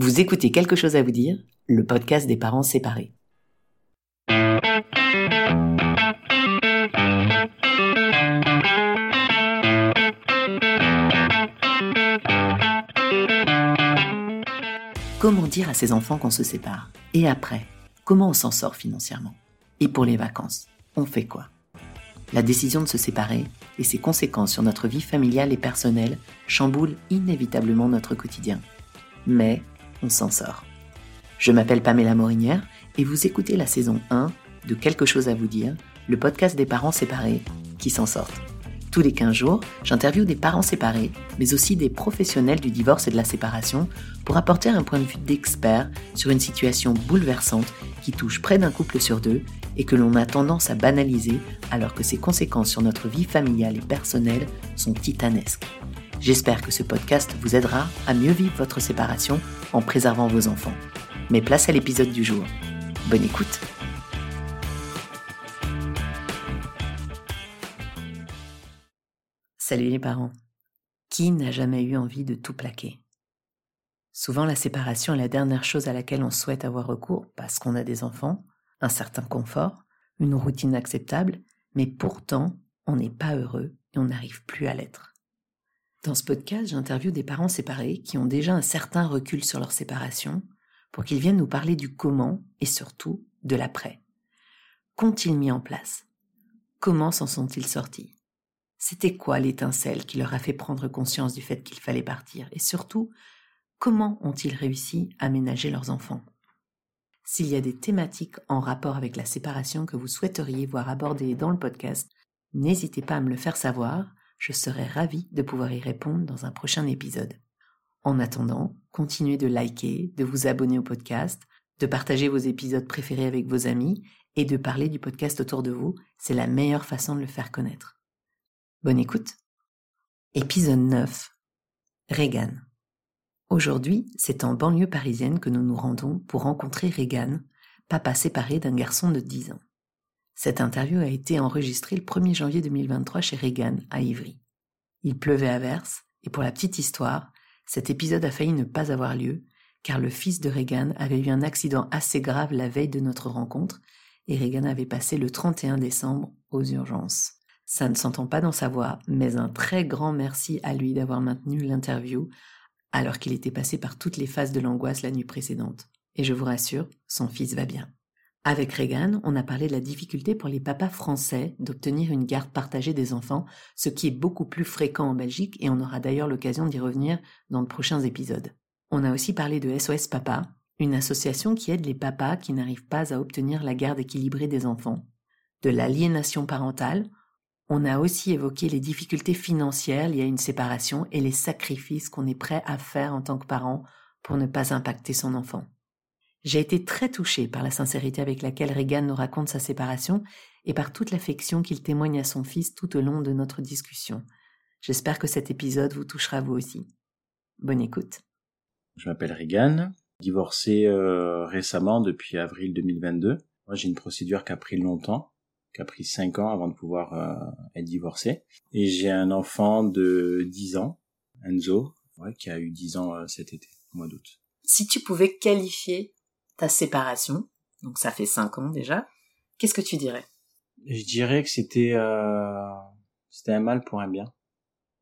Vous écoutez quelque chose à vous dire, le podcast des parents séparés. Comment dire à ses enfants qu'on se sépare? Et après, comment on s'en sort financièrement? Et pour les vacances, on fait quoi? La décision de se séparer et ses conséquences sur notre vie familiale et personnelle chamboulent inévitablement notre quotidien. Mais on s'en sort. Je m'appelle Pamela Morinière et vous écoutez la saison 1 de Quelque chose à vous dire, le podcast des parents séparés qui s'en sortent. Tous les 15 jours, j'interviewe des parents séparés, mais aussi des professionnels du divorce et de la séparation pour apporter un point de vue d'expert sur une situation bouleversante qui touche près d'un couple sur deux et que l'on a tendance à banaliser alors que ses conséquences sur notre vie familiale et personnelle sont titanesques. J'espère que ce podcast vous aidera à mieux vivre votre séparation en préservant vos enfants. Mais place à l'épisode du jour. Bonne écoute Salut les parents. Qui n'a jamais eu envie de tout plaquer? Souvent la séparation est la dernière chose à laquelle on souhaite avoir recours parce qu'on a des enfants, un certain confort, une routine acceptable, mais pourtant on n'est pas heureux et on n'arrive plus à l'être. Dans ce podcast, j'interviewe des parents séparés qui ont déjà un certain recul sur leur séparation pour qu'ils viennent nous parler du comment et surtout de l'après. Qu'ont-ils mis en place? Comment s'en sont-ils sortis? C'était quoi l'étincelle qui leur a fait prendre conscience du fait qu'il fallait partir? Et surtout, comment ont-ils réussi à ménager leurs enfants? S'il y a des thématiques en rapport avec la séparation que vous souhaiteriez voir abordées dans le podcast, n'hésitez pas à me le faire savoir, je serai ravie de pouvoir y répondre dans un prochain épisode. En attendant, continuez de liker, de vous abonner au podcast, de partager vos épisodes préférés avec vos amis et de parler du podcast autour de vous, c'est la meilleure façon de le faire connaître. Bonne écoute. Épisode 9. Regan. Aujourd'hui, c'est en banlieue parisienne que nous nous rendons pour rencontrer Regan, papa séparé d'un garçon de 10 ans. Cette interview a été enregistrée le 1er janvier 2023 chez Regan, à Ivry. Il pleuvait à verse, et pour la petite histoire, cet épisode a failli ne pas avoir lieu, car le fils de Regan avait eu un accident assez grave la veille de notre rencontre, et Regan avait passé le 31 décembre aux urgences. Ça ne s'entend pas dans sa voix, mais un très grand merci à lui d'avoir maintenu l'interview alors qu'il était passé par toutes les phases de l'angoisse la nuit précédente. Et je vous rassure, son fils va bien. Avec Regan, on a parlé de la difficulté pour les papas français d'obtenir une garde partagée des enfants, ce qui est beaucoup plus fréquent en Belgique et on aura d'ailleurs l'occasion d'y revenir dans de prochains épisodes. On a aussi parlé de SOS Papa, une association qui aide les papas qui n'arrivent pas à obtenir la garde équilibrée des enfants, de l'aliénation parentale, on a aussi évoqué les difficultés financières liées à une séparation et les sacrifices qu'on est prêt à faire en tant que parent pour ne pas impacter son enfant. J'ai été très touchée par la sincérité avec laquelle Regan nous raconte sa séparation et par toute l'affection qu'il témoigne à son fils tout au long de notre discussion. J'espère que cet épisode vous touchera vous aussi. Bonne écoute. Je m'appelle Regan, divorcé euh, récemment depuis avril 2022. Moi, j'ai une procédure qui a pris longtemps qui a pris 5 ans avant de pouvoir euh, être divorcé. Et j'ai un enfant de 10 ans, Enzo, qui a eu 10 ans euh, cet été, au mois d'août. Si tu pouvais qualifier ta séparation, donc ça fait 5 ans déjà, qu'est-ce que tu dirais? Je dirais que c'était euh, c'était un mal pour un bien.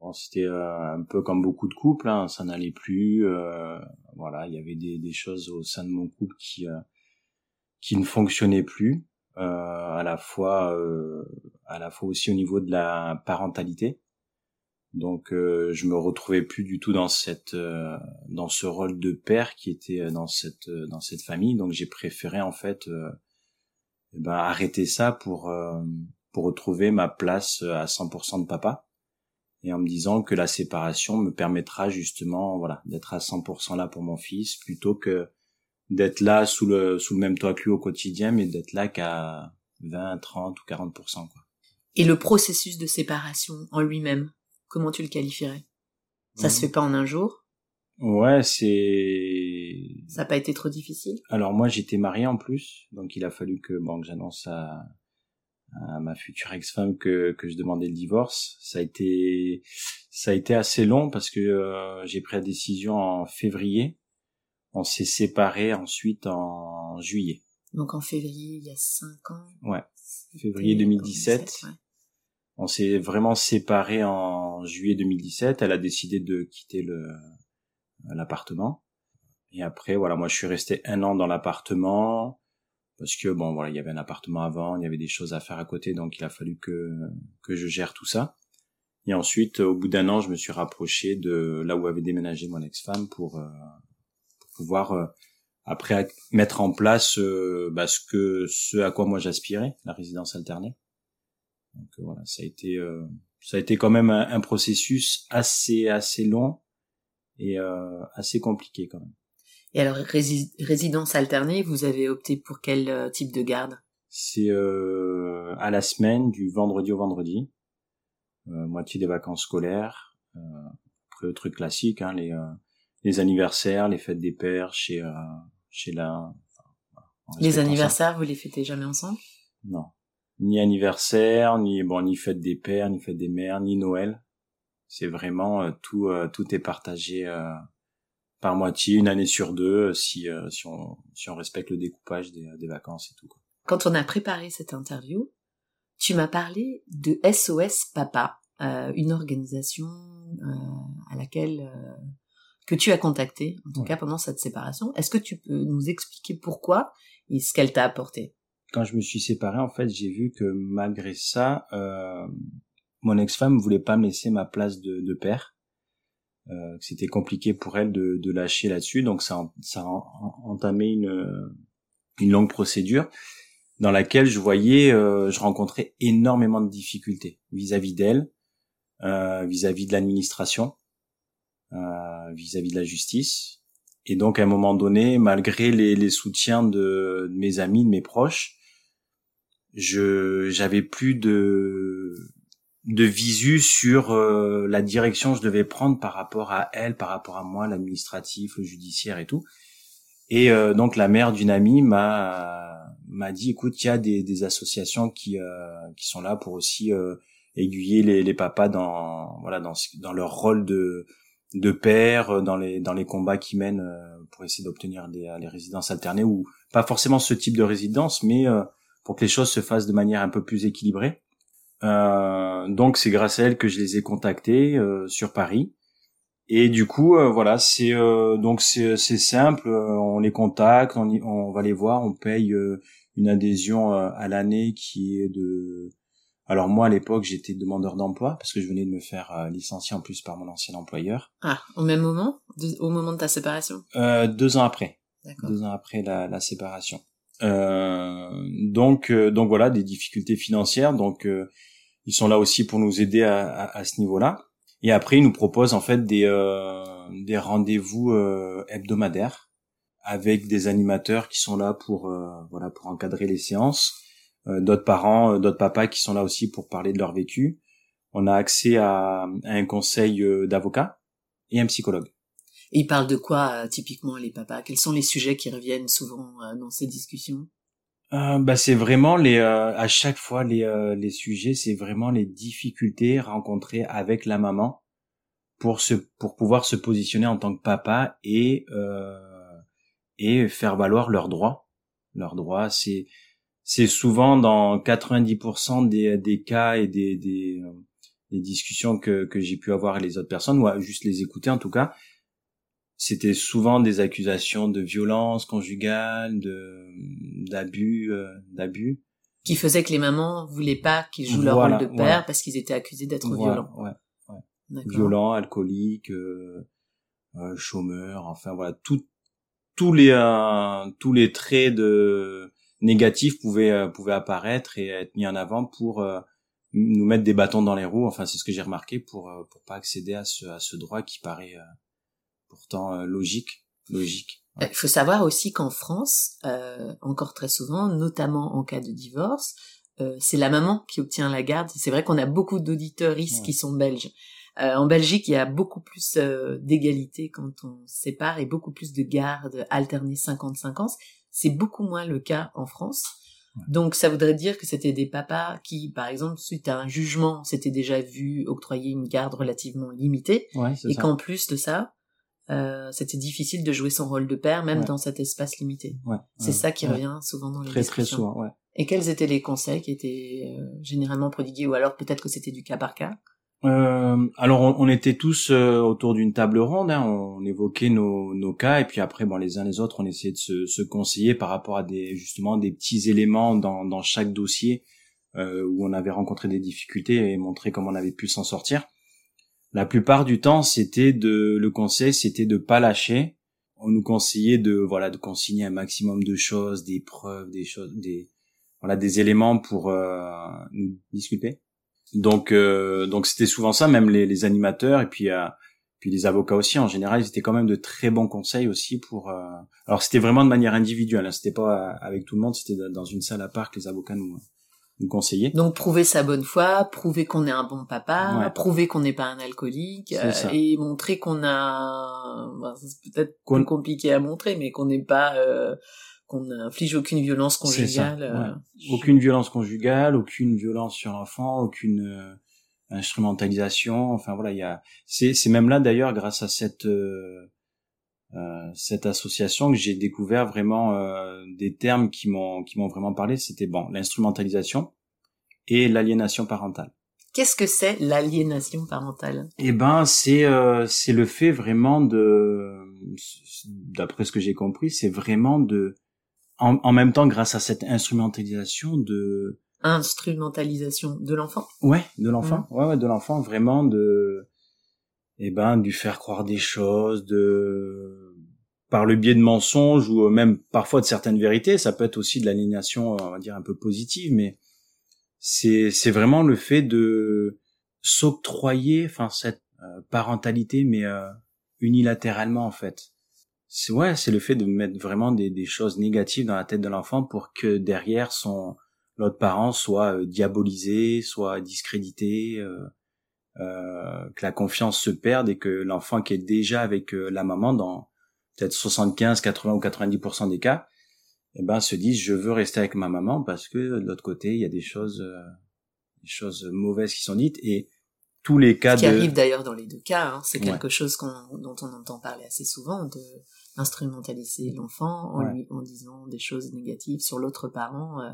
Bon, c'était euh, un peu comme beaucoup de couples, hein, ça n'allait plus. Euh, voilà, il y avait des, des, choses au sein de mon couple qui qui ne fonctionnaient plus. Euh, à la fois euh, à la fois aussi au niveau de la parentalité. Donc euh, je me retrouvais plus du tout dans cette dans ce rôle de père qui était dans cette dans cette famille. Donc j'ai préféré en fait eh ben, arrêter ça pour pour retrouver ma place à 100% de papa et en me disant que la séparation me permettra justement voilà d'être à 100% là pour mon fils plutôt que d'être là sous le sous le même toit que lui au quotidien, mais d'être là qu'à 20, 30 ou 40% quoi. Et le processus de séparation en lui-même, comment tu le qualifierais? Ça se mmh. fait pas en un jour? Ouais, c'est. Ça n'a pas été trop difficile? Alors moi, j'étais marié en plus, donc il a fallu que bon que j'annonce à, à ma future ex-femme que que je demandais le divorce. Ça a été ça a été assez long parce que euh, j'ai pris la décision en février On s'est séparés ensuite en juillet. Donc en février, il y a cinq ans. Ouais, février 2017. On s'est vraiment séparés en juillet 2017. Elle a décidé de quitter le l'appartement. Et après, voilà, moi je suis resté un an dans l'appartement parce que bon, voilà, il y avait un appartement avant, il y avait des choses à faire à côté, donc il a fallu que que je gère tout ça. Et ensuite, au bout d'un an, je me suis rapproché de là où avait déménagé mon ex-femme pour, euh, pour pouvoir euh, après mettre en place euh, bah, ce que ce à quoi moi j'aspirais, la résidence alternée. Donc euh, voilà, ça a été euh, ça a été quand même un, processus assez assez long et assez compliqué quand même. Et alors résidence alternée, vous avez opté pour quel type de garde? C'est à la semaine, du vendredi au vendredi, moitié des vacances scolaires. après le truc classique, hein, les les anniversaires, les fêtes des pères chez chez la. les anniversaires, vous les fêtez jamais ensemble? Non, ni anniversaire, ni bon, ni fête des pères, ni fête des mères, ni Noël. C'est vraiment euh, tout, euh, tout est partagé euh, par moitié, une année sur deux, si si on si on respecte le découpage des, des vacances et tout. Quoi. Quand on a préparé cette interview, tu m'as parlé de SOS Papa, une organisation à laquelle que tu as contacté, en tout cas pendant cette séparation. Est-ce que tu peux nous expliquer pourquoi et ce qu'elle t'a apporté? Quand je me suis séparé, en fait, j'ai vu que malgré ça, euh, mon ex-femme voulait pas me laisser ma place de, de père. Euh, c'était compliqué pour elle de, de lâcher là-dessus, donc ça, ça a entamé une, une longue procédure dans laquelle je voyais, euh, je rencontrais énormément de difficultés vis-à-vis d'elle, euh, vis-à-vis de l'administration euh, vis-à-vis de la justice. Et donc à un moment donné, malgré les, les soutiens de, mes amis, de mes proches, je j'avais plus de de visu sur euh, la direction que je devais prendre par rapport à elle, par rapport à moi, l'administratif, le judiciaire et tout. Et euh, donc la mère d'une amie m'a m'a dit écoute, il y a des, des associations qui qui sont là pour aussi aiguiller les, les papas dans voilà dans dans leur rôle de de père euh, dans les dans les combats qu'ils mènent euh, pour essayer d'obtenir des les résidences alternées ou pas forcément ce type de résidence mais euh, pour que les choses se fassent de manière un peu plus équilibrée donc c'est grâce à elle que je les ai contactés sur Paris et du coup voilà c'est donc c'est c'est simple on les contacte on, on va les voir on paye une adhésion à l'année qui est de alors moi à l'époque j'étais demandeur d'emploi parce que je venais de me faire euh, licencier en plus par mon ancien employeur. Ah, au même moment, au moment de ta séparation? Euh, deux ans après. Deux ans après la, la séparation. Euh, donc euh, donc voilà des difficultés financières donc euh, ils sont là aussi pour nous aider à, à, à ce niveau-là. Et après ils nous proposent en fait des des rendez-vous hebdomadaires avec des animateurs qui sont là pour voilà pour encadrer les séances d'autres parents, d'autres papas qui sont là aussi pour parler de leur vécu. On a accès à, un conseil d'avocat et un psychologue. Et ils parlent de quoi typiquement les papas? Quels sont les sujets qui reviennent souvent dans ces discussions? Euh, bah c'est vraiment les à chaque fois les les sujets c'est vraiment les difficultés rencontrées avec la maman pour se pour pouvoir se positionner en tant que papa et et faire valoir leurs droits. Leurs droits c'est c'est souvent dans 90% des, des cas et des, des, euh, des discussions que, que j'ai pu avoir avec les autres personnes, ou juste les écouter en tout cas, c'était souvent des accusations de violence conjugale, de d'abus, euh, d'abus. Qui faisait que les mamans voulaient pas qu'ils jouent leur rôle de père parce qu'ils étaient accusés d'être violents. Ouais, ouais. Violents, alcooliques, euh, euh, chômeurs, enfin voilà, tout, tous les tous les traits de négatifs pouvaient pouvaient apparaître et être mis en avant pour nous mettre des bâtons dans les roues. Enfin, c'est ce que j'ai remarqué pour pour pas accéder à ce à ce droit qui paraît pourtant logique, logique. Il faut savoir aussi qu'en France, encore très souvent, notamment en cas de divorce, c'est la maman qui obtient la garde. C'est vrai qu'on a beaucoup d'auditeurs qui sont belges. en Belgique, il y a beaucoup plus d'égalité quand on sépare et beaucoup plus de gardes alternées 50-50. C'est beaucoup moins le cas en France. Donc ça voudrait dire que c'était des papas qui, par exemple, suite à un jugement, s'étaient déjà vu octroyer une garde relativement limitée, et qu'en plus de ça, euh, c'était difficile de jouer son rôle de père, même Ouais. dans cet espace limité. Ouais. C'est ouais, ça qui revient souvent dans les Très très discussions. souvent, ouais. Et quels étaient les conseils qui étaient euh, généralement prodigués, ou alors peut-être que c'était du cas par cas? Euh, alors on, on était tous euh, autour d'une table ronde, hein, on évoquait nos, nos cas et puis après bon les uns les autres on essayait de se, se conseiller par rapport à des justement des petits éléments dans, dans chaque dossier euh, où on avait rencontré des difficultés et montrer comment on avait pu s'en sortir. La plupart du temps c'était de le conseil c'était de pas lâcher. On nous conseillait de voilà de consigner un maximum de choses, des preuves, des choses, des voilà des éléments pour euh, nous disculper. Donc euh, donc c'était souvent ça, même les, les animateurs et puis euh, puis les avocats aussi en général, ils étaient quand même de très bons conseils aussi pour. euh, Alors c'était vraiment de manière individuelle, hein, c'était pas avec tout le monde, c'était dans une salle à part que les avocats nous nous conseillaient. Donc prouver sa bonne foi, prouver qu'on est un bon papa, Ouais. prouver qu'on n'est pas un alcoolique, euh, et montrer qu'on a, ben, c'est peut-être Qu'on- plus compliqué à montrer, mais qu'on n'est pas, euh, qu'on n'inflige aucune violence conjugale. euh, Aucune violence conjugale, aucune violence sur l'enfant, aucune euh, instrumentalisation. Enfin voilà, il y a. C'est c'est même là d'ailleurs grâce à cette euh, cette association que j'ai découvert vraiment euh, des termes qui m'ont qui m'ont vraiment parlé. C'était bon l'instrumentalisation et l'aliénation parentale. Qu'est-ce que c'est l'aliénation parentale? Eh ben c'est euh, c'est le fait vraiment de d'après ce que j'ai compris, c'est vraiment de en, en même temps grâce à cette instrumentalisation de Instrumentalisation de l'enfant? Ouais, de l'enfant. Ouais, ouais, de l'enfant, vraiment de, eh ben, du faire croire des choses, de, par le biais de mensonges ou même parfois de certaines vérités. Ça peut être aussi de l'aliénation, on va dire un peu positive, mais c'est, c'est vraiment le fait de s'octroyer, enfin, cette euh, parentalité, mais euh, unilatéralement en fait. C'est ouais, c'est le fait de mettre vraiment des, des choses négatives dans la tête de l'enfant pour que derrière son l'autre parent soit euh, diabolisé, soit discrédité, euh, euh, que la confiance se perde et que l'enfant qui est déjà avec euh, la maman dans peut-être 75, 80 ou 90% des cas, eh ben se dise je veux rester avec ma maman parce que de l'autre côté il y a des choses euh, des choses mauvaises qui sont dites et tous les cas Ce qui de arrive d'ailleurs dans les deux cas, hein, c'est Ouais. quelque chose qu'on, dont on entend parler assez souvent, de instrumentaliser l'enfant en Ouais. lui en disant des choses négatives sur l'autre parent, euh,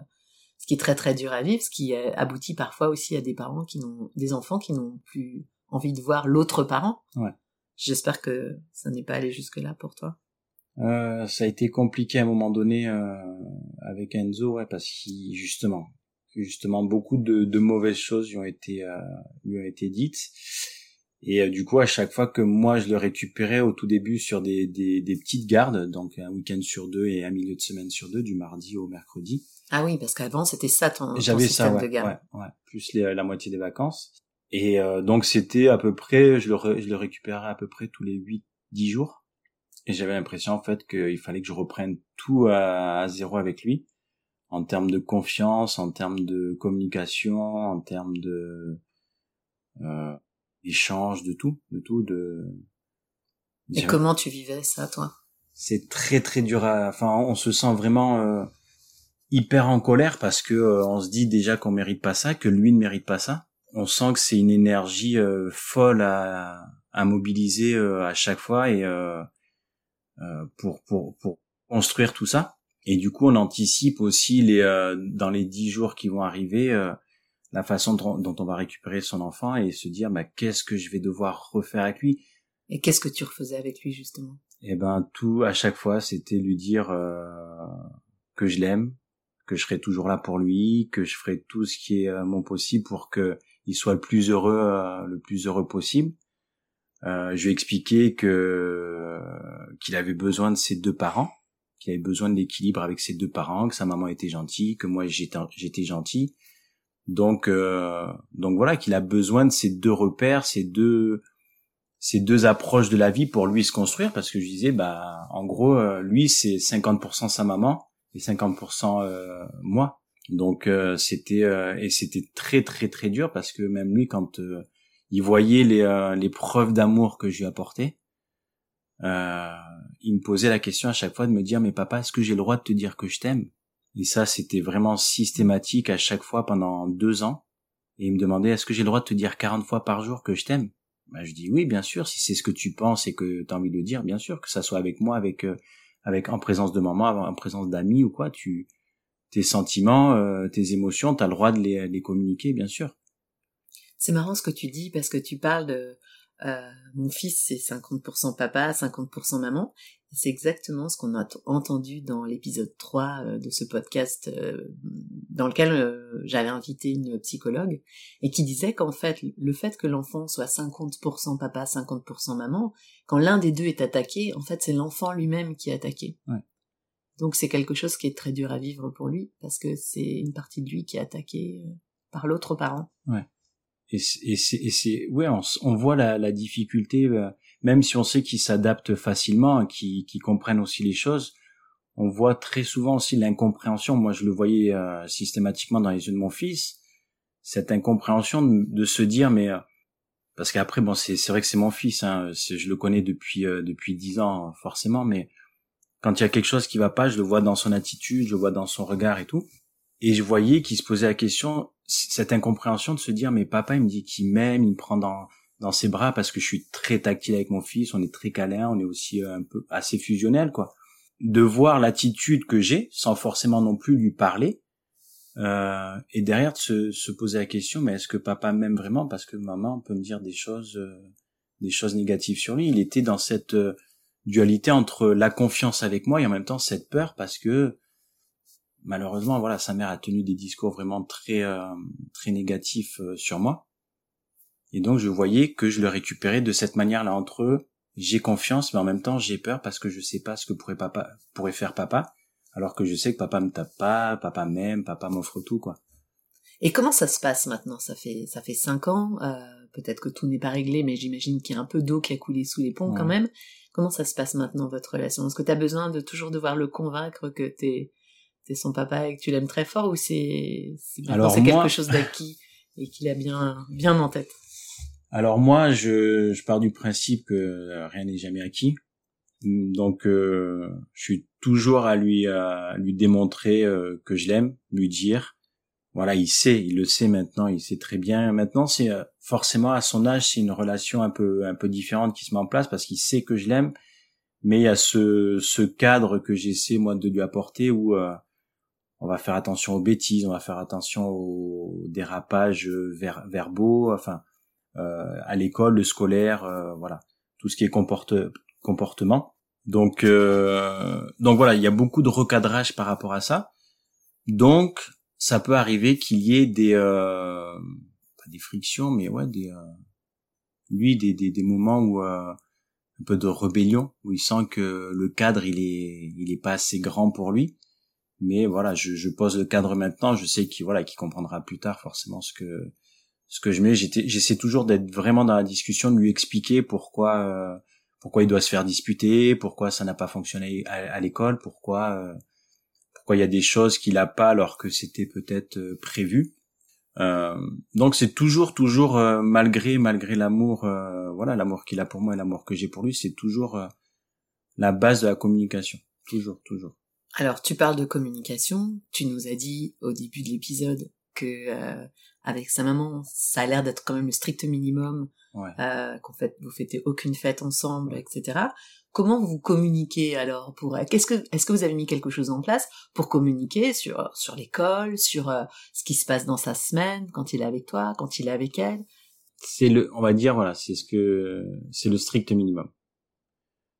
ce qui est très très dur à vivre, ce qui euh, aboutit parfois aussi à des parents qui n'ont, des enfants qui n'ont plus envie de voir l'autre parent. Ouais. J'espère que ça n'est pas allé jusque là pour toi. Euh, ça a été compliqué à un moment donné euh, avec Enzo, ouais, parce qu'il justement, justement beaucoup de, de mauvaises choses lui ont été euh, lui ont été dites. Et euh, du coup, à chaque fois que moi je le récupérais au tout début sur des, des, des petites gardes, donc un week-end sur deux et un milieu de semaine sur deux, du mardi au mercredi, Ah oui, parce qu'avant c'était ça ton, ton j'avais ça, ouais, de garde. ouais, ouais, plus les- la moitié des vacances. Et euh, donc c'était à peu près, je le, je le récupérais à peu près tous les 8 dix jours. Et j'avais l'impression en fait qu'il fallait que je reprenne tout à, à zéro avec lui, en termes de confiance, en termes de communication, en termes de euh, échange, de tout, de tout, de. Et comment tu vivais ça, toi? C'est très très dur à enfin on se sent vraiment euh, hyper en colère parce que euh, on se dit déjà qu'on mérite pas ça que lui ne mérite pas ça. On sent que c'est une énergie euh, folle à, à mobiliser euh, à chaque fois et euh, euh, pour pour pour construire tout ça. Et du coup on anticipe aussi les euh, dans les dix jours qui vont arriver euh, la façon dont, dont on va récupérer son enfant et se dire bah qu'est-ce que je vais devoir refaire avec lui? Et qu'est-ce que tu refaisais avec lui justement? Et ben tout à chaque fois c'était lui dire euh, que je l'aime que je serai toujours là pour lui que je ferai tout ce qui est euh, mon possible pour que il soit le plus heureux euh, le plus heureux possible. Euh, je lui ai expliqué que euh, qu'il avait besoin de ses deux parents qu'il avait besoin de l'équilibre avec ses deux parents que sa maman était gentille que moi j'étais j'étais gentil donc euh, donc voilà qu'il a besoin de ces deux repères ces deux ces deux approches de la vie pour lui se construire parce que je disais bah en gros euh, lui c'est 50% sa maman et 50% euh, moi. Donc euh, c'était euh, et c'était très très très dur parce que même lui quand euh, il voyait les les preuves d'amour que je lui apportais il me posait la question à chaque fois de me dire mais papa est-ce que j'ai le droit de te dire que je t'aime? Et ça c'était vraiment systématique à chaque fois pendant deux ans et il me demandait est-ce que j'ai le droit de te dire 40 fois par jour que je t'aime? Bah, je dis oui, bien sûr, si c'est ce que tu penses et que tu as envie de dire, bien sûr, que ça soit avec moi, avec avec en présence de maman, en présence d'amis ou quoi, tu tes sentiments, tes émotions, tu as le droit de les, les communiquer, bien sûr. C'est marrant ce que tu dis parce que tu parles de euh, mon fils c'est 50% papa, 50% maman. C'est exactement ce qu'on a entendu dans l'épisode 3 euh, de ce podcast euh, dans lequel j'avais invité une psychologue et qui disait qu'en fait le fait que l'enfant soit 50% papa, 50% maman, quand l'un des deux est attaqué, en fait c'est l'enfant lui-même qui est attaqué. Donc c'est quelque chose qui est très dur à vivre pour lui parce que c'est une partie de lui qui est attaquée par l'autre parent. Ouais et c'est c'est ouais on, on, voit la, la difficulté euh, même si on sait qu'ils s'adaptent facilement qu'ils qu'ils comprennent aussi les choses on voit très souvent aussi l'incompréhension. Moi je le voyais euh, systématiquement dans les yeux de mon fils cette incompréhension de, se dire mais euh, parce qu'après bon c'est vrai que c'est mon fils hein, je le connais depuis depuis dix ans forcément mais quand il y a quelque chose qui va pas je le vois dans son attitude je le vois dans son regard et tout. Et je voyais qu'il se posait la question cette incompréhension de se dire mais papa il me dit qu'il m'aime, il me prend dans dans ses bras parce que je suis très tactile avec mon fils, on est très câlin, on est aussi euh, un peu assez fusionnel quoi. De voir l'attitude que j'ai sans forcément non plus lui parler euh, et derrière de se, se, poser la question mais est-ce que papa m'aime vraiment? Parce que maman peut me dire des choses euh, des choses négatives sur lui. Il était dans cette euh, dualité entre la confiance avec moi et en même temps cette peur parce que malheureusement, voilà, sa mère a tenu des discours vraiment très euh, très négatifs sur moi. Et donc je voyais que je le récupérais de cette manière-là entre eux. J'ai confiance, mais en même temps j'ai peur parce que je sais pas ce que pourrait papa pourrait faire papa, alors que je sais que papa me tape pas, papa m'aime, papa m'offre tout quoi. Et comment ça se passe maintenant? Ça fait ça fait cinq ans. Euh, Peut-être que tout n'est pas réglé, mais j'imagine qu'il y a un peu d'eau qui a coulé sous les ponts quand même. Comment ça se passe maintenant votre relation? Est-ce que tu as besoin de toujours devoir le convaincre que t'es c'est son papa et que tu l'aimes très fort ou c'est c'est quelque chose d'acquis et qu'il a bien bien en tête? Alors moi je je pars du principe que rien n'est jamais acquis. Donc euh, je suis toujours à lui à lui démontrer euh, que je l'aime, lui dire voilà, il sait, il le sait maintenant, il sait très bien. Maintenant, c'est euh, forcément à son âge, c'est une relation un peu un peu différente qui se met en place parce qu'il sait que je l'aime, mais il y a ce ce cadre que j'essaie moi de lui apporter où on va faire attention aux bêtises, on va faire attention aux dérapages ver verbaux, enfin euh, à l'école, le scolaire, euh, voilà, tout ce qui est comporte comportement. Donc euh, donc voilà, il y a beaucoup de recadrage par rapport à ça. Donc ça peut arriver qu'il y ait des pas des frictions, mais ouais des lui des, des, des moments où un peu de rébellion où il sent que le cadre il est il est pas assez grand pour lui mais voilà je, je pose le cadre maintenant je sais qu'il voilà qu'il comprendra plus tard forcément ce que ce que je mets j'essaie toujours d'être vraiment dans la discussion de lui expliquer pourquoi euh, pourquoi il doit se faire disputer pourquoi ça n'a pas fonctionné à, l'école pourquoi euh, pourquoi il y a des choses qu'il a pas alors que c'était peut-être euh, prévu. Donc c'est toujours toujours malgré malgré l'amour voilà l'amour qu'il a pour moi et l'amour que j'ai pour lui c'est toujours la base de la communication. Toujours toujours. Alors, tu parles de communication. Tu nous as dit au début de l'épisode que euh, avec sa maman, ça a l'air d'être quand même le strict minimum. Euh, qu'en fait, vous fêtez aucune fête ensemble, etc. Comment vous communiquez alors pour Qu'est-ce que est-ce que vous avez mis quelque chose en place pour communiquer sur sur l'école, sur euh, ce qui se passe dans sa semaine quand il est avec toi, quand il est avec elle? C'est le, on va dire voilà, c'est ce que c'est le strict minimum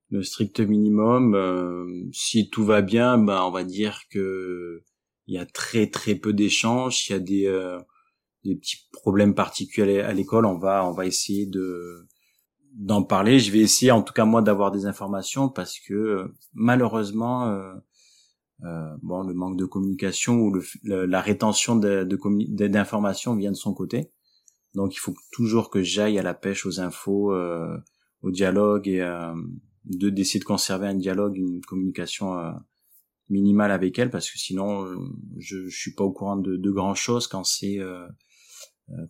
le strict minimum. Si tout va bien, ben on va dire que il y a très très peu d'échanges. S'il y a des euh, des petits problèmes particuliers à l'école, on va on va essayer de d'en parler. Je vais essayer, en tout cas moi, d'avoir des informations parce que malheureusement, euh, euh, bon, le manque de communication ou le, la rétention de, d'informations vient de son côté. Donc il faut toujours que j'aille à la pêche aux infos, euh, au dialogue et de d'essayer de conserver un dialogue, une communication euh, minimale avec elle parce que sinon euh, je, je suis pas au courant de, de grand chose quand c'est euh,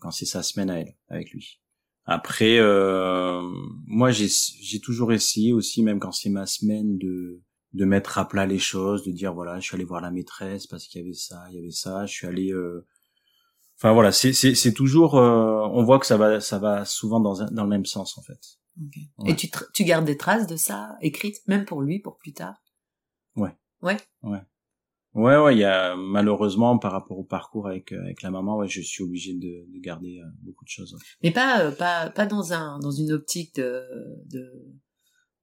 quand c'est sa semaine à elle avec lui. Après moi j'ai j'ai toujours essayé aussi même quand c'est ma semaine de de mettre à plat les choses, de dire voilà, je suis allé voir la maîtresse parce qu'il y avait ça, il y avait ça, je suis allé enfin voilà, c'est c'est c'est toujours, euh, on voit que ça va ça va souvent dans un- dans le même sens en fait. Ouais. Et tu, tu gardes des traces de ça écrites, même pour lui, pour plus tard? Ouais. Ouais. Ouais, ouais, il y a malheureusement par rapport au parcours avec euh, avec la maman, ouais, je suis obligé de, de garder euh, beaucoup de choses. ouais. Mais pas, euh, pas, pas dans un, dans une optique de, de,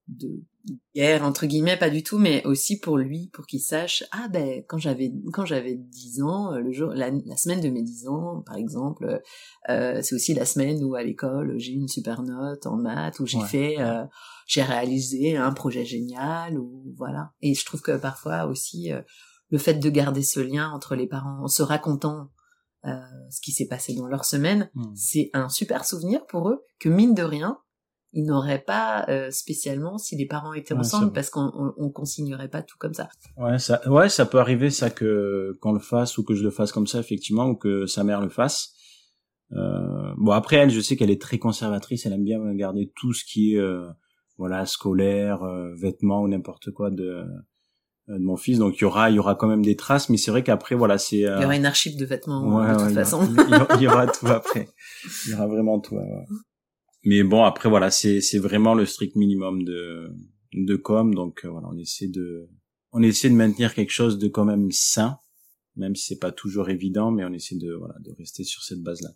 de guerre, entre guillemets, pas du tout, mais aussi pour lui, pour qu'il sache, ah ben, quand j'avais, quand j'avais 10 ans, euh, le jour, la, la semaine de mes 10 ans, par exemple, euh, c'est aussi la semaine où à l'école, j'ai eu une super note en maths, où j'ai Ouais. fait, euh, j'ai réalisé un projet génial, ou voilà. Et je trouve que parfois aussi, euh, le fait de garder ce lien entre les parents, en se racontant euh, ce qui s'est passé dans leur semaine, Hmm. c'est un super souvenir pour eux que mine de rien ils n'auraient pas euh, spécialement si les parents étaient Ouais, ensemble parce qu'on on, on consignerait pas tout comme ça. Ouais, ça, ouais, ça peut arriver ça que qu'on le fasse ou que je le fasse comme ça effectivement ou que sa mère le fasse. Euh, bon après elle, je sais qu'elle est très conservatrice, elle aime bien garder tout ce qui est euh, voilà scolaire, euh, vêtements ou n'importe quoi de, euh, de mon fils. Donc il y aura il y aura quand même des traces, mais c'est vrai qu'après voilà c'est euh, Il y aura une archive de vêtements Ouais, de toute ouais, façon. Il y, aura, il y aura tout après. Il y aura vraiment tout. ouais. Mais bon, après voilà, c'est c'est vraiment le strict minimum de de com. Donc euh, voilà, on essaie de on essaie de maintenir quelque chose de quand même sain, même si c'est pas toujours évident, mais on essaie de voilà de rester sur cette base là.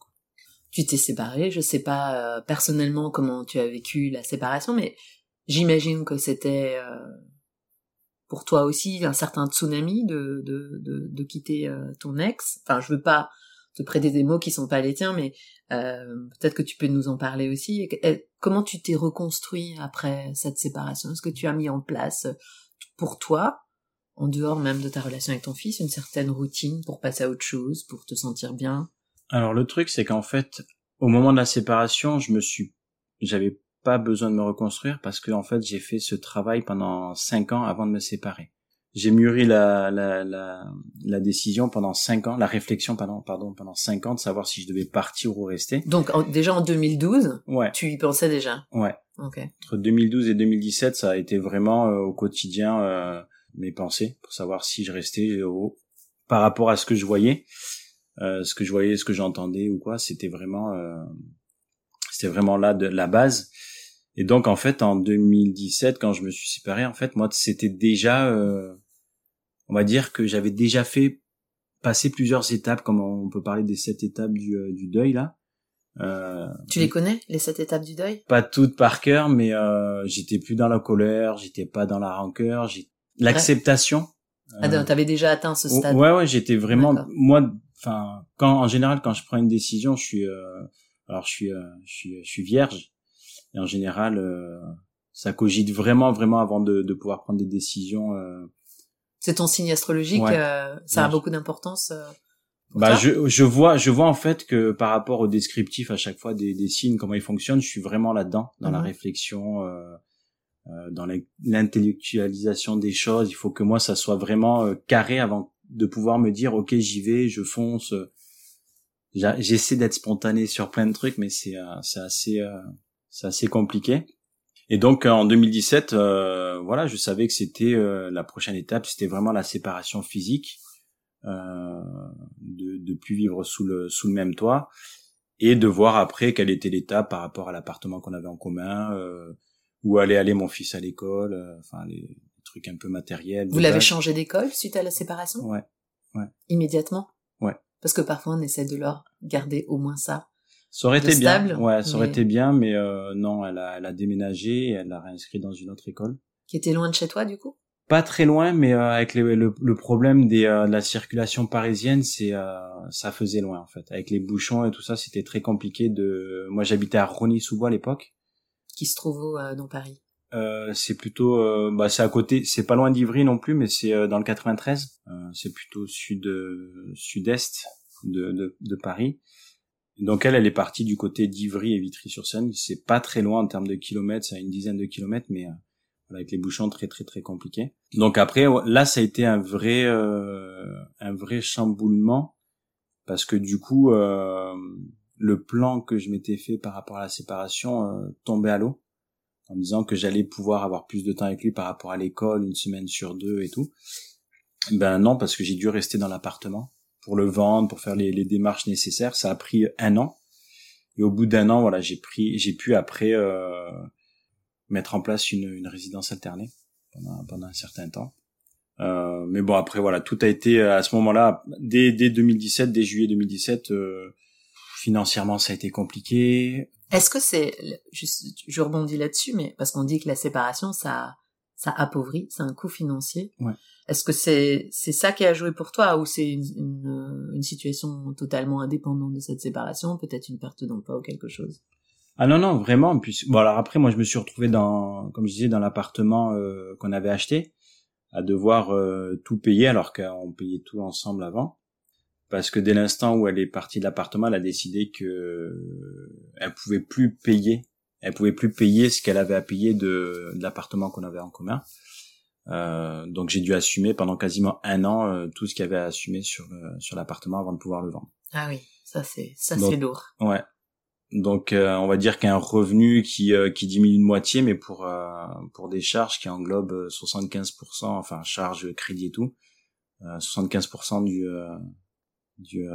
tu t'es séparé, je sais pas euh, personnellement comment tu as vécu la séparation, mais j'imagine que c'était euh, pour toi aussi un certain tsunami de de de, de quitter euh, ton ex. Enfin, je veux pas te prêter des mots qui sont pas les tiens, mais euh, peut-être que tu peux nous en parler aussi. Comment tu t'es reconstruit après cette séparation? Est-ce que tu as mis en place pour toi, en dehors même de ta relation avec ton fils, une certaine routine pour passer à autre chose, pour te sentir bien? Alors le truc c'est qu'en fait, au moment de la séparation, je me suis, j'avais pas besoin de me reconstruire parce que en fait j'ai fait ce travail pendant cinq ans avant de me séparer. J'ai mûri la, la, la, la décision pendant cinq ans, la réflexion pardon, pardon pendant cinq ans de savoir si je devais partir ou rester. Donc en- déjà en 2012, Ouais, tu y pensais déjà? Ouais. Ok. Entre 2012 et 2017, ça a été vraiment euh, au quotidien euh, mes pensées pour savoir si je restais au, par rapport à ce que je voyais, euh, ce que je voyais, ce que j'entendais ou quoi. C'était vraiment, euh, c'était vraiment là de la base. Et donc en fait en 2017, quand je me suis séparé, en fait moi c'était déjà, euh, on va dire que j'avais déjà fait passer plusieurs étapes, comme on peut parler des sept étapes du, euh, du deuil là. Euh, Tu les connais, les sept étapes du deuil? Pas toutes par cœur, mais euh, j'étais plus dans la colère, j'étais pas dans la rancœur, j'ai l'acceptation. Ah, Euh, t'avais déjà atteint ce stade. ouais, ouais, j'étais vraiment moi. Enfin, quand en général, quand je prends une décision, je suis, euh, alors je suis, euh, je suis, je suis vierge, et en général, euh, ça cogite vraiment, vraiment avant de, de pouvoir prendre des décisions. C'est ton signe astrologique, Ouais. euh, ça a beaucoup d'importance. euh, Bah, je, je vois, je vois en fait que par rapport au descriptif à chaque fois des, des signes, comment ils fonctionnent, je suis vraiment là-dedans, dans la Mhm. réflexion, euh, euh, dans l'in- l'intellectualisation des choses. Il faut que moi, ça soit vraiment euh, carré avant de pouvoir me dire, ok, j'y vais, je fonce. J'essaie d'être spontané sur plein de trucs, mais c'est euh, c'est assez, euh, c'est assez compliqué. Et donc euh, en 2017, euh, voilà, je savais que c'était euh, la prochaine étape, c'était vraiment la séparation physique, euh, de de plus vivre sous le sous le même toit et de voir après quelle était l'étape par rapport à l'appartement qu'on avait en commun, euh, où allait aller mon fils à l'école, euh, enfin les, trucs un peu matériels. Vous l'avez changé d'école suite à la séparation? Ouais. Immédiatement? Ouais. Parce que parfois on essaie de leur garder au moins ça. Ça aurait de été bien. stable, Ouais, ça aurait mais- été bien, mais euh, non, elle a, elle a déménagé, et elle l'a réinscrit dans une autre école. Qui était loin de chez toi du coup? Pas très loin, mais euh, avec les- le, le problème des, euh, de la circulation parisienne, c'est euh, ça faisait loin en fait. Avec les bouchons et tout ça, c'était très compliqué. De, moi, j'habitais à Rony-sous-Bois à l'époque. Qui se trouve où euh, dans Paris? Euh, c'est plutôt, euh, bah, c'est à côté, c'est pas loin d'Ivry non plus, mais c'est euh, dans le 93. Euh, c'est plutôt sud, sud-est de, de, de Paris. Donc elle, elle est partie du côté d'Ivry et Vitry-sur-Seine. C'est pas très loin en termes de kilomètres, c'est à une dizaine de kilomètres, mais euh, avec les bouchons très très très compliqués. Donc après, là, ça a été un vrai, euh, un vrai chamboulement parce que du coup, euh, le plan que je m'étais fait par rapport à la séparation euh, tombait à l'eau en me disant que j'allais pouvoir avoir plus de temps avec lui par rapport à l'école, une semaine sur deux et tout. Ben non, parce que j'ai dû rester dans l'appartement pour le vendre, pour faire les, les, démarches nécessaires. Ça a pris un an. Et au bout d'un an, voilà, j'ai pris, j'ai pu après euh, mettre en place une, une résidence alternée pendant, pendant un certain temps. Euh, mais bon, après voilà, tout a été à ce moment-là, dès, dès 2017, dès juillet 2017, euh, financièrement ça a été compliqué. Est-ce que c'est, je, je rebondis là-dessus, mais parce qu'on dit que la séparation, ça, ça appauvrit, c'est un coût financier. Ouais. Est-ce que c'est c'est ça qui a joué pour toi ou c'est une, une, une, situation totalement indépendante de cette séparation, peut-être une perte d'emploi ou quelque chose? Ah non non vraiment. Puis bon alors après moi je me suis retrouvé dans comme je disais dans l'appartement euh, qu'on avait acheté à devoir euh, tout payer alors qu'on payait tout ensemble avant parce que dès l'instant où elle est partie de l'appartement elle a décidé que elle pouvait plus payer elle pouvait plus payer ce qu'elle avait à payer de, de l'appartement qu'on avait en commun euh, donc j'ai dû assumer pendant quasiment un an euh, tout ce qu'il y avait à assumer sur le, sur l'appartement avant de pouvoir le vendre. Ah oui, ça c'est ça c'est lourd. Ouais. Donc euh, on va dire qu'il y a un revenu qui euh, qui diminue de moitié, mais pour pour des charges qui englobent 75%, enfin charges crédit et tout, 75% du du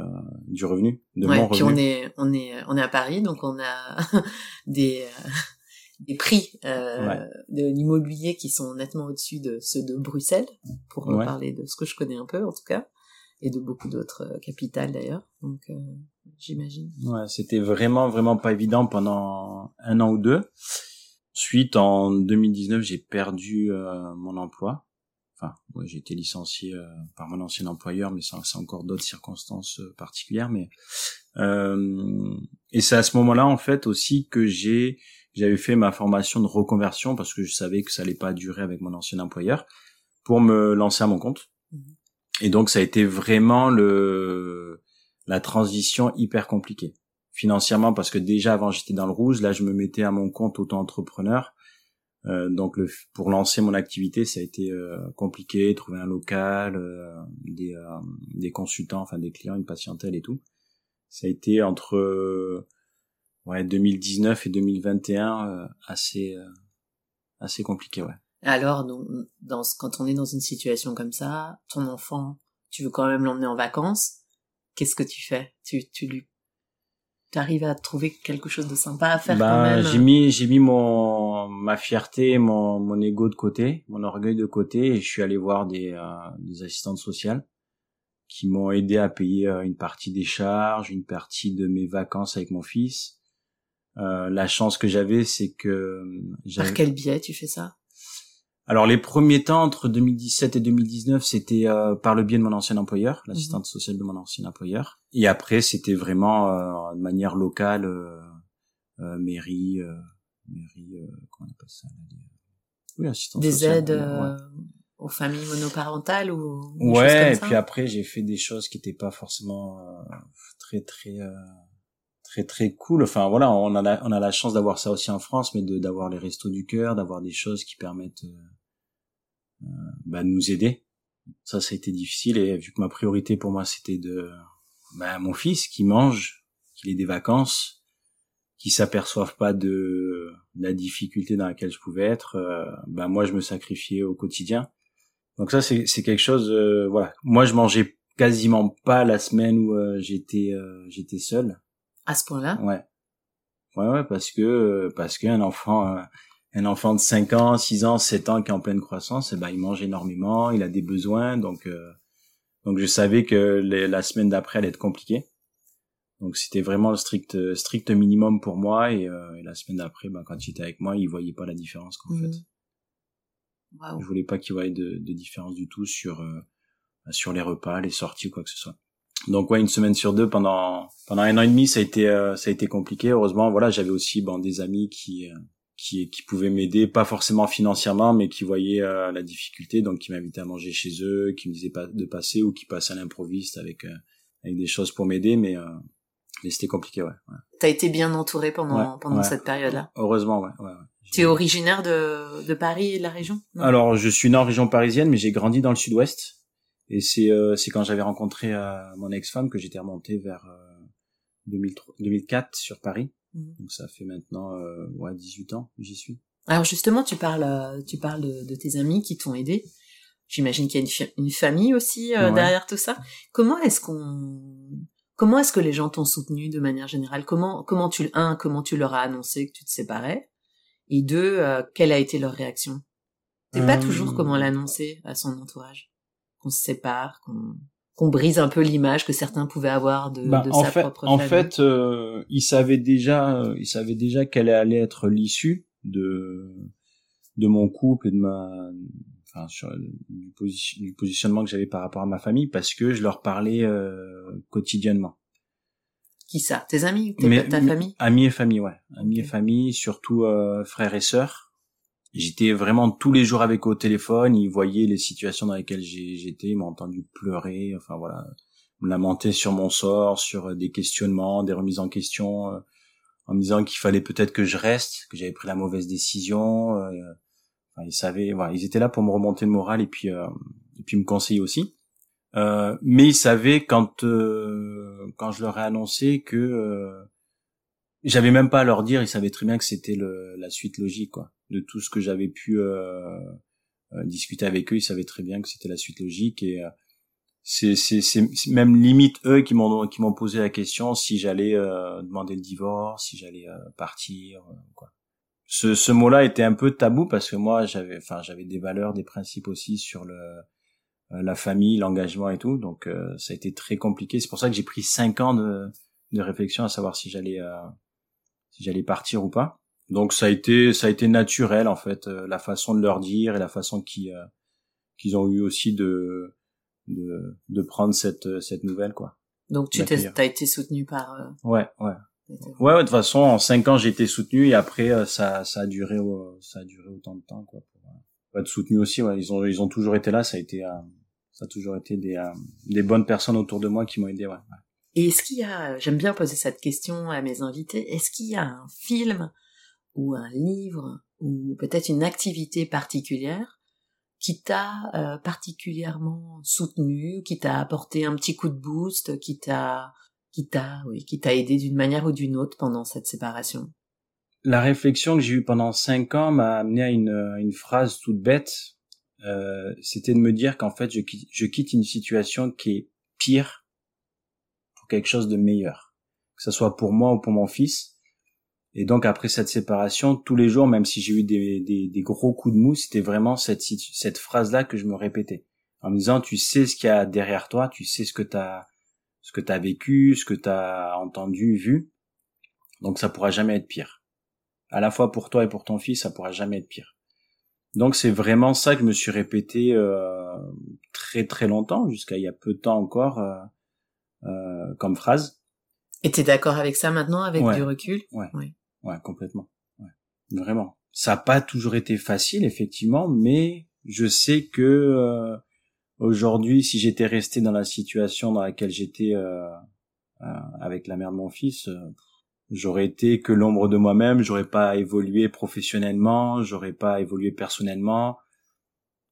du revenu de ouais, mon puis on est on est on est à Paris, donc on a des des prix euh, de l'immobilier qui sont nettement au-dessus de ceux de Bruxelles, pour ouais. parler de ce que je connais un peu en tout cas, et de beaucoup d'autres euh, capitales d'ailleurs. Donc euh, j'imagine. Ouais, c'était vraiment vraiment pas évident pendant un an ou deux. Ensuite, en 2019, j'ai perdu euh, mon emploi. Enfin, ouais, j'ai été licencié euh, par mon ancien employeur, mais c'est encore d'autres circonstances euh, particulières. Mais et c'est à ce moment-là en fait aussi que j'ai j'avais fait ma formation de reconversion parce que je savais que ça allait pas durer avec mon ancien employeur pour me lancer à mon compte. Mmh. Et donc ça a été vraiment le la transition hyper compliquée financièrement parce que déjà avant j'étais dans le rouge, là je me mettais à mon compte auto-entrepreneur. Euh, donc le, pour lancer mon activité, ça a été euh, compliqué, trouver un local, euh, des, euh, des consultants, enfin des clients, une patientèle et tout. Ça a été entre ouais 2019 et 2021 euh, assez euh, assez compliqué ouais. Alors donc, dans quand on est dans une situation comme ça ton enfant tu veux quand même l'emmener en vacances. Qu'est-ce que tu fais? Tu tu lui t'arrives à trouver quelque chose de sympa à faire bah, quand même? j'ai mis j'ai mis mon ma fierté mon mon ego de côté mon orgueil de côté et je suis allé voir des euh, des assistantes sociales qui m'ont aidé à payer euh, une partie des charges une partie de mes vacances avec mon fils euh, la chance que j'avais, c'est que euh, par quel biais tu fais ça? Alors les premiers temps entre 2017 et 2019, c'était euh, par le biais de mon ancien employeur, mhm. l'assistante mmh. sociale de mon ancien employeur. Et après, c'était vraiment euh, de manière locale, euh, mairie, mairie, comment on appelle ça Oui, assistante Des sociale, aides. Ouais. Aux familles monoparentales ou ouais et puis après j'ai fait des choses qui n'étaient pas forcément très très très très cool. Enfin voilà, on a la, on a la chance d'avoir ça aussi en France, mais de d'avoir les restos du cœur, d'avoir des choses qui permettent euh, euh, bah, de nous aider. Ça, ça a été difficile et vu que ma priorité pour moi c'était de bah, mon fils qui mange, qu'il ait des vacances, qui s'aperçoivent pas de la difficulté dans laquelle je pouvais être, euh, bah moi je me sacrifiais au quotidien. Donc ça c'est c'est quelque chose euh, voilà. Moi je mangeais quasiment pas la semaine où euh, j'étais j'étais seul à ce point-là? Ouais. Ouais, ouais, parce que parce qu'un enfant, euh, un enfant de 5 ans, 6 ans, 7 ans qui est en pleine croissance, eh ben il mange énormément, il a des besoins, donc euh, donc je savais que les, la semaine d'après allait être compliquée. Donc c'était vraiment le strict strict minimum pour moi et, euh, et la semaine d'après, ben, quand il était avec moi, il voyait pas la différence qu'en mmh. fait. Wow. Je voulais pas qu'il voyait de, de, différence du tout sur euh, sur les repas, les sorties ou quoi que ce soit. Donc ouais, une semaine sur deux pendant pendant un an et demi, ça a été euh, ça a été compliqué. Heureusement, voilà, j'avais aussi bon des amis qui euh, qui qui pouvaient m'aider, pas forcément financièrement, mais qui voyaient euh, la difficulté, donc qui m'invitaient à manger chez eux, qui me disaient pas de passer ou qui passaient à l'improviste avec avec des choses pour m'aider, mais mais c'était compliqué, ouais. ouais. T'as été bien entouré pendant pendant ouais. cette période-là. Heureusement, ouais. ouais, ouais. Tu es originaire de de Paris et de la région? Non Alors, je suis né en région parisienne, mais j'ai grandi dans le Sud-Ouest. Et c'est euh, c'est quand j'avais rencontré euh, mon ex-femme que j'étais remonté vers euh, 2003, 2004 sur Paris. Mmh. Donc ça fait maintenant euh, ouais 18 ans j'y suis. Alors justement, tu parles euh, tu parles de, de tes amis qui t'ont aidé. J'imagine qu'il y a une, famille aussi euh, derrière tout ça. Comment est-ce qu'on, comment est-ce que les gens t'ont soutenu de manière générale? Comment, comment tu, un, comment tu leur as annoncé que tu te séparais? Et deux, euh, quelle a été leur réaction? C'est pas toujours comment euh. l'annoncer à son entourage, qu'on se sépare, qu'on qu'on brise un peu l'image que certains pouvaient avoir de, bah, sa fait, propre En fait, euh, ils savaient déjà, ils savaient déjà quelle allait être l'issue de de mon couple et de ma enfin sur du, positionnement que j'avais par rapport à ma famille parce que je leur parlais euh, quotidiennement. Qui ça? Tes amis ta famille? Amis et famille, ouais. Amis et famille, surtout euh, frères et sœurs. J'étais vraiment tous les jours avec eux au téléphone. Ils voyaient les situations dans lesquelles j'étais. Ils m'ont entendu pleurer. Enfin voilà, me lamenter sur mon sort, sur des questionnements, des remises en question, euh, en me disant qu'il fallait peut-être que je reste, que j'avais pris la mauvaise décision. Euh, ils savaient, voilà, ils étaient là pour me remonter le moral et puis euh, et puis me conseiller aussi. Euh, mais ils savaient quand euh, quand je leur ai annoncé que euh, j'avais même pas à leur dire, ils savaient très bien que c'était la suite logique quoi de tout ce que j'avais pu discuter avec eux, ils savaient très bien que c'était la suite logique et c'est c'est même limite eux qui m'ont qui m'ont posé la question si j'allais demander le divorce, si j'allais partir quoi ce, ce mot-là était un peu tabou parce que moi j'avais enfin j'avais des valeurs des principes aussi sur le euh, la famille l'engagement et tout. Donc euh, ça a été très compliqué. C'est pour ça que j'ai pris cinq ans de, de réflexion à savoir si j'allais euh, si j'allais partir ou pas. Donc ça a été ça a été naturel en fait la façon de leur dire et la façon qu'ils qu'ils ont eu aussi de de de prendre cette cette nouvelle quoi. Donc tu t'as été soutenu par ouais ouais Ouais, de toute façon, en cinq ans, j'ai été soutenu et après, euh, ça, ça a duré, ça a duré autant de temps, quoi, pour, euh, être soutenu aussi. Ouais, ils ont, ils ont toujours été là. Ça a été, euh, ça a toujours été des, des bonnes personnes autour de moi qui m'ont aidé. Ouais. Et est-ce qu'il y a, j'aime bien poser cette question à mes invités, est-ce qu'il y a un film ou un livre ou peut-être une activité particulière qui t'a particulièrement soutenu, qui t'a apporté un petit coup de boost, qui t'a qui t'a, oui, qui t'a aidé d'une manière ou d'une autre pendant cette séparation? La réflexion que j'ai eue pendant cinq ans m'a amené à une, une phrase toute bête. Euh, c'était de me dire qu'en fait, je quitte, je quitte une situation qui est pire pour quelque chose de meilleur, que ce soit pour moi ou pour mon fils. Et donc après cette séparation, tous les jours, même si j'ai eu des, des, des, gros coups de mou, c'était vraiment cette, cette phrase-là que je me répétais, en me disant, tu sais ce qu'il y a derrière toi, tu sais ce que tu as ce que tu as vécu, ce que tu as entendu, vu. Donc ça pourra jamais être pire. À la fois pour toi et pour ton fils, ça pourra jamais être pire. Donc c'est vraiment ça que je me suis répété euh, très très longtemps, jusqu'à il y a peu de temps encore, euh, euh, comme phrase. Et t'es d'accord avec ça maintenant, avec du recul? Ouais. ouais. complètement. Ouais. Vraiment. Ça n'a pas toujours été facile, effectivement, mais je sais que Aujourd'hui, si j'étais resté dans la situation dans laquelle j'étais euh, euh, avec la mère de mon fils, euh, j'aurais été que l'ombre de moi-même. J'aurais pas évolué professionnellement, j'aurais pas évolué personnellement.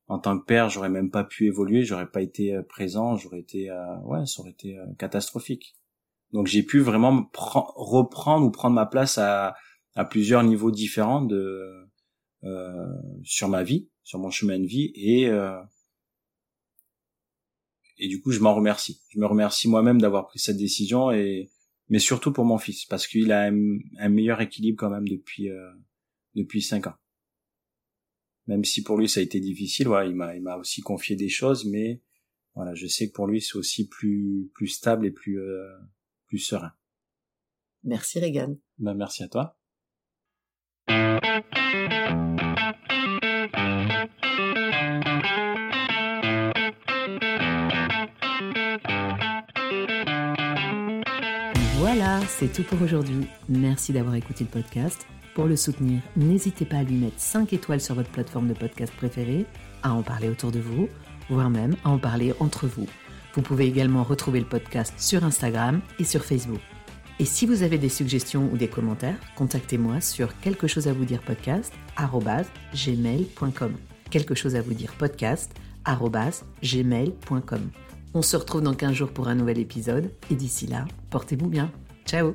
En tant que père, j'aurais même pas pu évoluer, j'aurais pas été présent, j'aurais été, ouais, ça aurait été catastrophique. Donc j'ai pu vraiment reprendre ou prendre ma place à, à plusieurs niveaux différents de sur ma vie, sur mon chemin de vie et et du coup je m'en remercie. Je me remercie moi-même d'avoir pris cette décision et mais surtout pour mon fils parce qu'il a un, meilleur équilibre quand même depuis euh, depuis cinq ans. Même si pour lui ça a été difficile, voilà, il m'a il m'a aussi confié des choses, mais voilà, je sais que pour lui c'est aussi plus plus stable et plus euh, plus serein. Merci Regan. Ben, merci à toi. C'est tout pour aujourd'hui. Merci d'avoir écouté le podcast. Pour le soutenir, n'hésitez pas à lui mettre 5 étoiles sur votre plateforme de podcast préférée, à en parler autour de vous, voire même à en parler entre vous. Vous pouvez également retrouver le podcast sur Instagram et sur Facebook. Et si vous avez des suggestions ou des commentaires, contactez-moi sur quelque chose à vous dire podcast. Quelque chose à vous dire gmail.com. On se retrouve dans 15 jours pour un nouvel épisode et d'ici là, portez-vous bien. Ciao